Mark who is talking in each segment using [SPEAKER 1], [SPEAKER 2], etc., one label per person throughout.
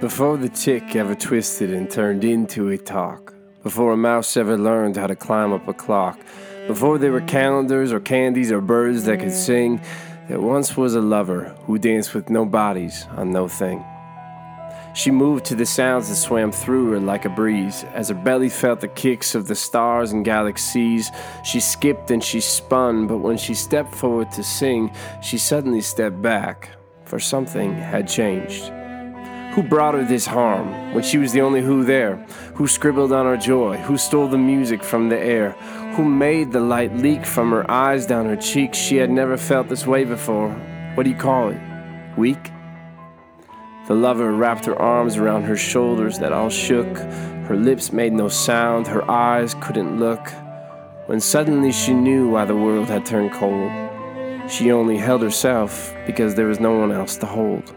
[SPEAKER 1] Before the tick ever twisted and turned into a talk, before a mouse ever learned how to climb up a clock, before there were calendars or candies or birds that could sing, there once was a lover who danced with no bodies on no thing. She moved to the sounds that swam through her like a breeze. As her belly felt the kicks of the stars and galaxies, she skipped and she spun, but when she stepped forward to sing, she suddenly stepped back, for something had changed. Who brought her this harm when she was the only who there? Who scribbled on her joy? Who stole the music from the air? Who made the light leak from her eyes down her cheeks? She had never felt this way before. What do you call it? Weak? The lover wrapped her arms around her shoulders that all shook. Her lips made no sound, her eyes couldn't look. When suddenly she knew why the world had turned cold. She only held herself because there was no one else to hold.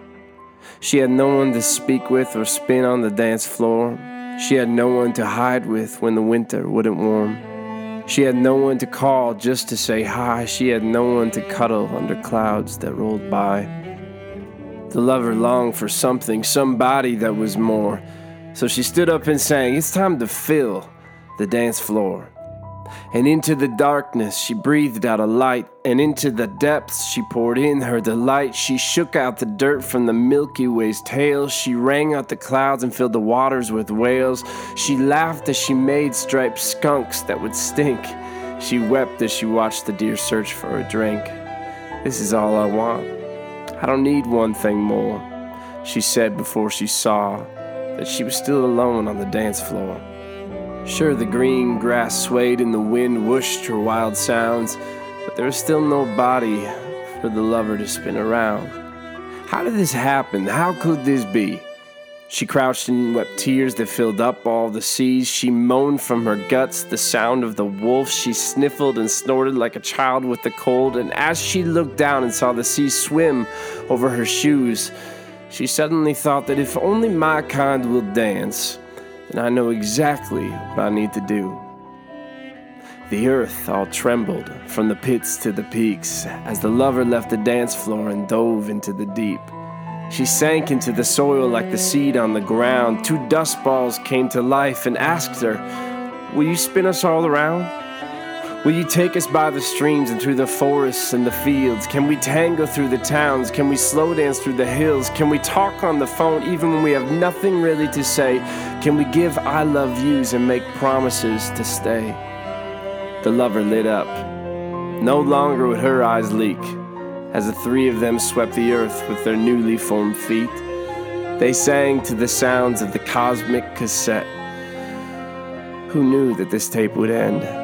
[SPEAKER 1] She had no one to speak with or spin on the dance floor. She had no one to hide with when the winter wouldn't warm. She had no one to call just to say hi. She had no one to cuddle under clouds that rolled by. The lover longed for something, somebody that was more. So she stood up and sang, It's time to fill the dance floor. And into the darkness she breathed out a light, and into the depths she poured in her delight. She shook out the dirt from the Milky Way's tail. She rang out the clouds and filled the waters with wails. She laughed as she made striped skunks that would stink. She wept as she watched the deer search for a drink. This is all I want. I don't need one thing more, she said before she saw that she was still alone on the dance floor. Sure, the green grass swayed and the wind whooshed her wild sounds, but there was still no body for the lover to spin around. How did this happen? How could this be? She crouched and wept tears that filled up all the seas. She moaned from her guts the sound of the wolf. She sniffled and snorted like a child with the cold. And as she looked down and saw the sea swim over her shoes, she suddenly thought that if only my kind will dance, then I know exactly what I need to do. The earth all trembled from the pits to the peaks as the lover left the dance floor and dove into the deep. She sank into the soil like the seed on the ground. Two dust balls came to life and asked her, Will you spin us all around? Will you take us by the streams and through the forests and the fields? Can we tango through the towns? Can we slow dance through the hills? Can we talk on the phone even when we have nothing really to say? Can we give I love yous and make promises to stay? The lover lit up. No longer would her eyes leak as the three of them swept the earth with their newly formed feet. They sang to the sounds of the cosmic cassette. Who knew that this tape would end?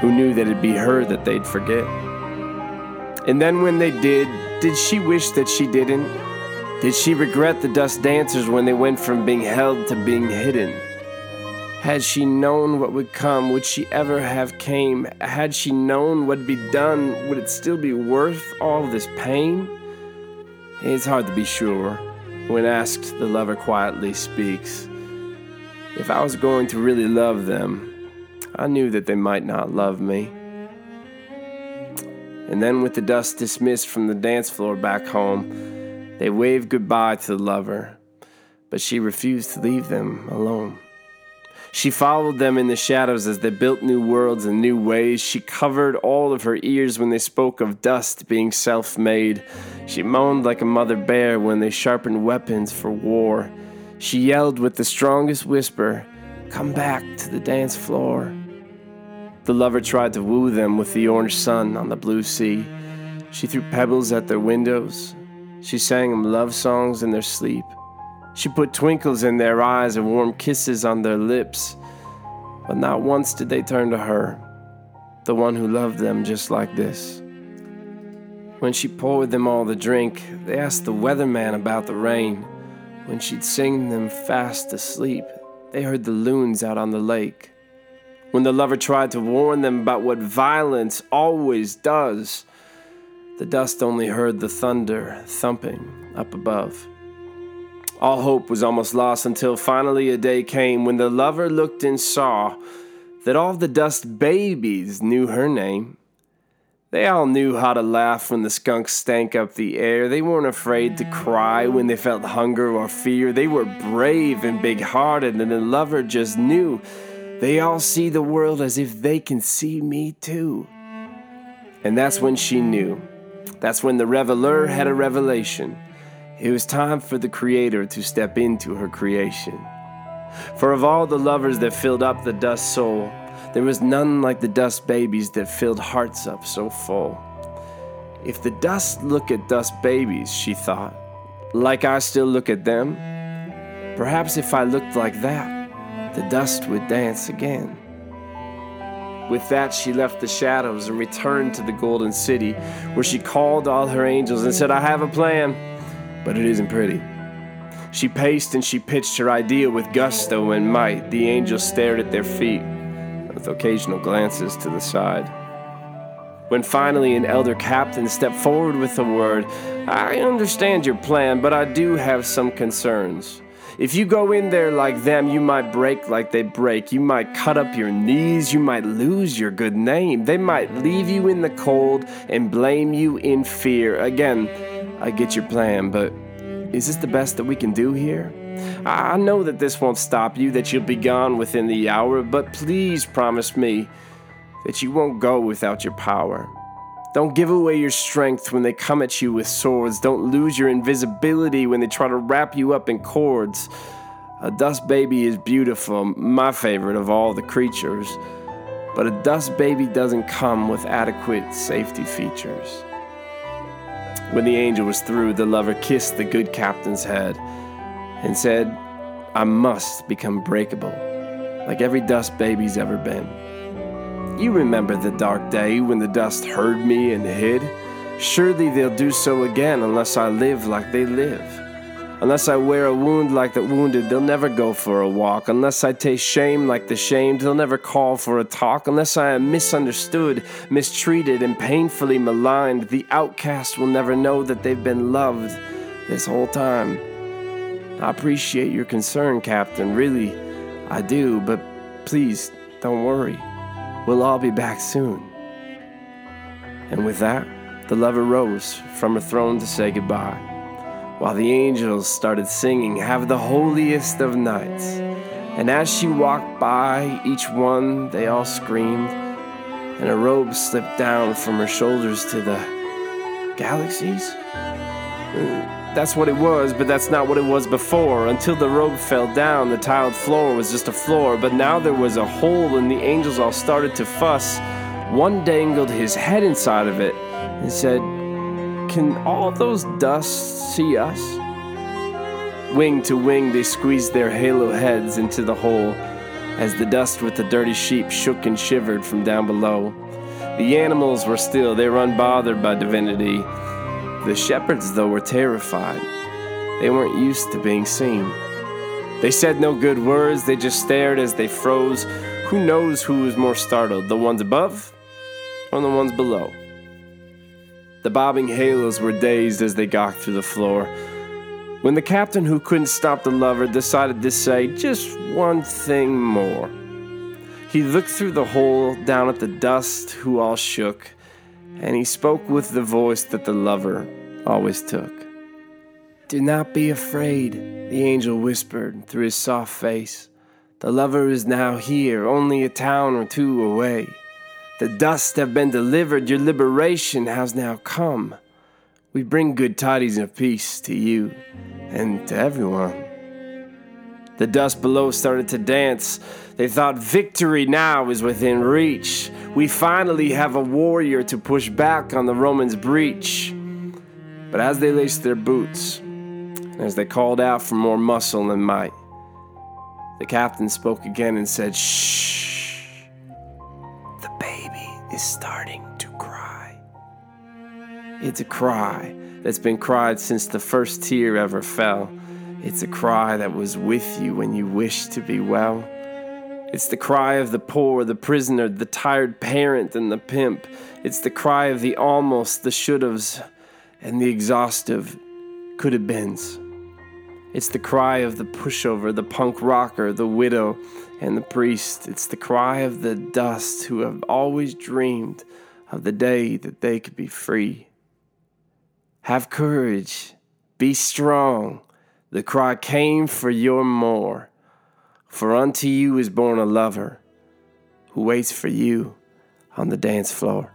[SPEAKER 1] Who knew that it'd be her that they'd forget? And then when they did, did she wish that she didn't? Did she regret the dust dancers when they went from being held to being hidden? Had she known what would come, would she ever have came? Had she known what'd be done, would it still be worth all this pain? It's hard to be sure. When asked, the lover quietly speaks. If I was going to really love them, I knew that they might not love me. And then, with the dust dismissed from the dance floor back home, they waved goodbye to the lover, but she refused to leave them alone. She followed them in the shadows as they built new worlds and new ways. She covered all of her ears when they spoke of dust being self made. She moaned like a mother bear when they sharpened weapons for war. She yelled with the strongest whisper, Come back to the dance floor. The lover tried to woo them with the orange sun on the blue sea. She threw pebbles at their windows. She sang them love songs in their sleep. She put twinkles in their eyes and warm kisses on their lips. But not once did they turn to her, the one who loved them just like this. When she poured them all the drink, they asked the weatherman about the rain. When she'd sing them fast asleep, they heard the loons out on the lake when the lover tried to warn them about what violence always does. The dust only heard the thunder thumping up above. All hope was almost lost until finally a day came when the lover looked and saw that all the dust babies knew her name. They all knew how to laugh when the skunks stank up the air. They weren't afraid to cry when they felt hunger or fear. They were brave and big hearted, and the lover just knew. They all see the world as if they can see me too. And that's when she knew. That's when the reveler had a revelation. It was time for the Creator to step into her creation. For of all the lovers that filled up the dust soul, there was none like the dust babies that filled hearts up so full. If the dust look at dust babies, she thought, like I still look at them, perhaps if I looked like that, the dust would dance again. With that, she left the shadows and returned to the golden city, where she called all her angels and said, I have a plan, but it isn't pretty. She paced and she pitched her idea with gusto and might. The angels stared at their feet with occasional glances to the side. When finally an elder captain stepped forward with a word, I understand your plan, but I do have some concerns. If you go in there like them, you might break like they break. You might cut up your knees. You might lose your good name. They might leave you in the cold and blame you in fear. Again, I get your plan, but is this the best that we can do here? I know that this won't stop you, that you'll be gone within the hour, but please promise me that you won't go without your power. Don't give away your strength when they come at you with swords. Don't lose your invisibility when they try to wrap you up in cords. A dust baby is beautiful, my favorite of all the creatures, but a dust baby doesn't come with adequate safety features. When the angel was through, the lover kissed the good captain's head and said, I must become breakable, like every dust baby's ever been. You remember the dark day when the dust heard me and hid? Surely they'll do so again unless I live like they live. Unless I wear a wound like the wounded, they'll never go for a walk. Unless I taste shame like the shamed, they'll never call for a talk. Unless I am misunderstood, mistreated, and painfully maligned, the outcast will never know that they've been loved this whole time. I appreciate your concern, Captain. Really, I do, but please don't worry. We'll all be back soon. And with that, the lover rose from her throne to say goodbye, while the angels started singing, Have the holiest of nights. And as she walked by each one, they all screamed, and her robe slipped down from her shoulders to the galaxies? That's what it was, but that's not what it was before. Until the robe fell down, the tiled floor was just a floor, but now there was a hole and the angels all started to fuss. One dangled his head inside of it and said, Can all those dusts see us? Wing to wing, they squeezed their halo heads into the hole as the dust with the dirty sheep shook and shivered from down below. The animals were still, they were unbothered by divinity. The shepherds, though, were terrified. They weren't used to being seen. They said no good words, they just stared as they froze. Who knows who was more startled, the ones above or the ones below? The bobbing halos were dazed as they gawked through the floor. When the captain, who couldn't stop the lover, decided to say just one thing more, he looked through the hole down at the dust, who all shook, and he spoke with the voice that the lover always took. Do not be afraid, the angel whispered through his soft face. The lover is now here, only a town or two away. The dust have been delivered, your liberation has now come. We bring good tidings of peace to you and to everyone. The dust below started to dance. They thought victory now is within reach. We finally have a warrior to push back on the Romans' breach. But as they laced their boots, as they called out for more muscle and might, the captain spoke again and said, Shh. The baby is starting to cry. It's a cry that's been cried since the first tear ever fell. It's a cry that was with you when you wished to be well. It's the cry of the poor, the prisoner, the tired parent, and the pimp. It's the cry of the almost, the should haves, and the exhaustive could have beens. It's the cry of the pushover, the punk rocker, the widow, and the priest. It's the cry of the dust who have always dreamed of the day that they could be free. Have courage, be strong. The cry came for your more. For unto you is born a lover who waits for you on the dance floor.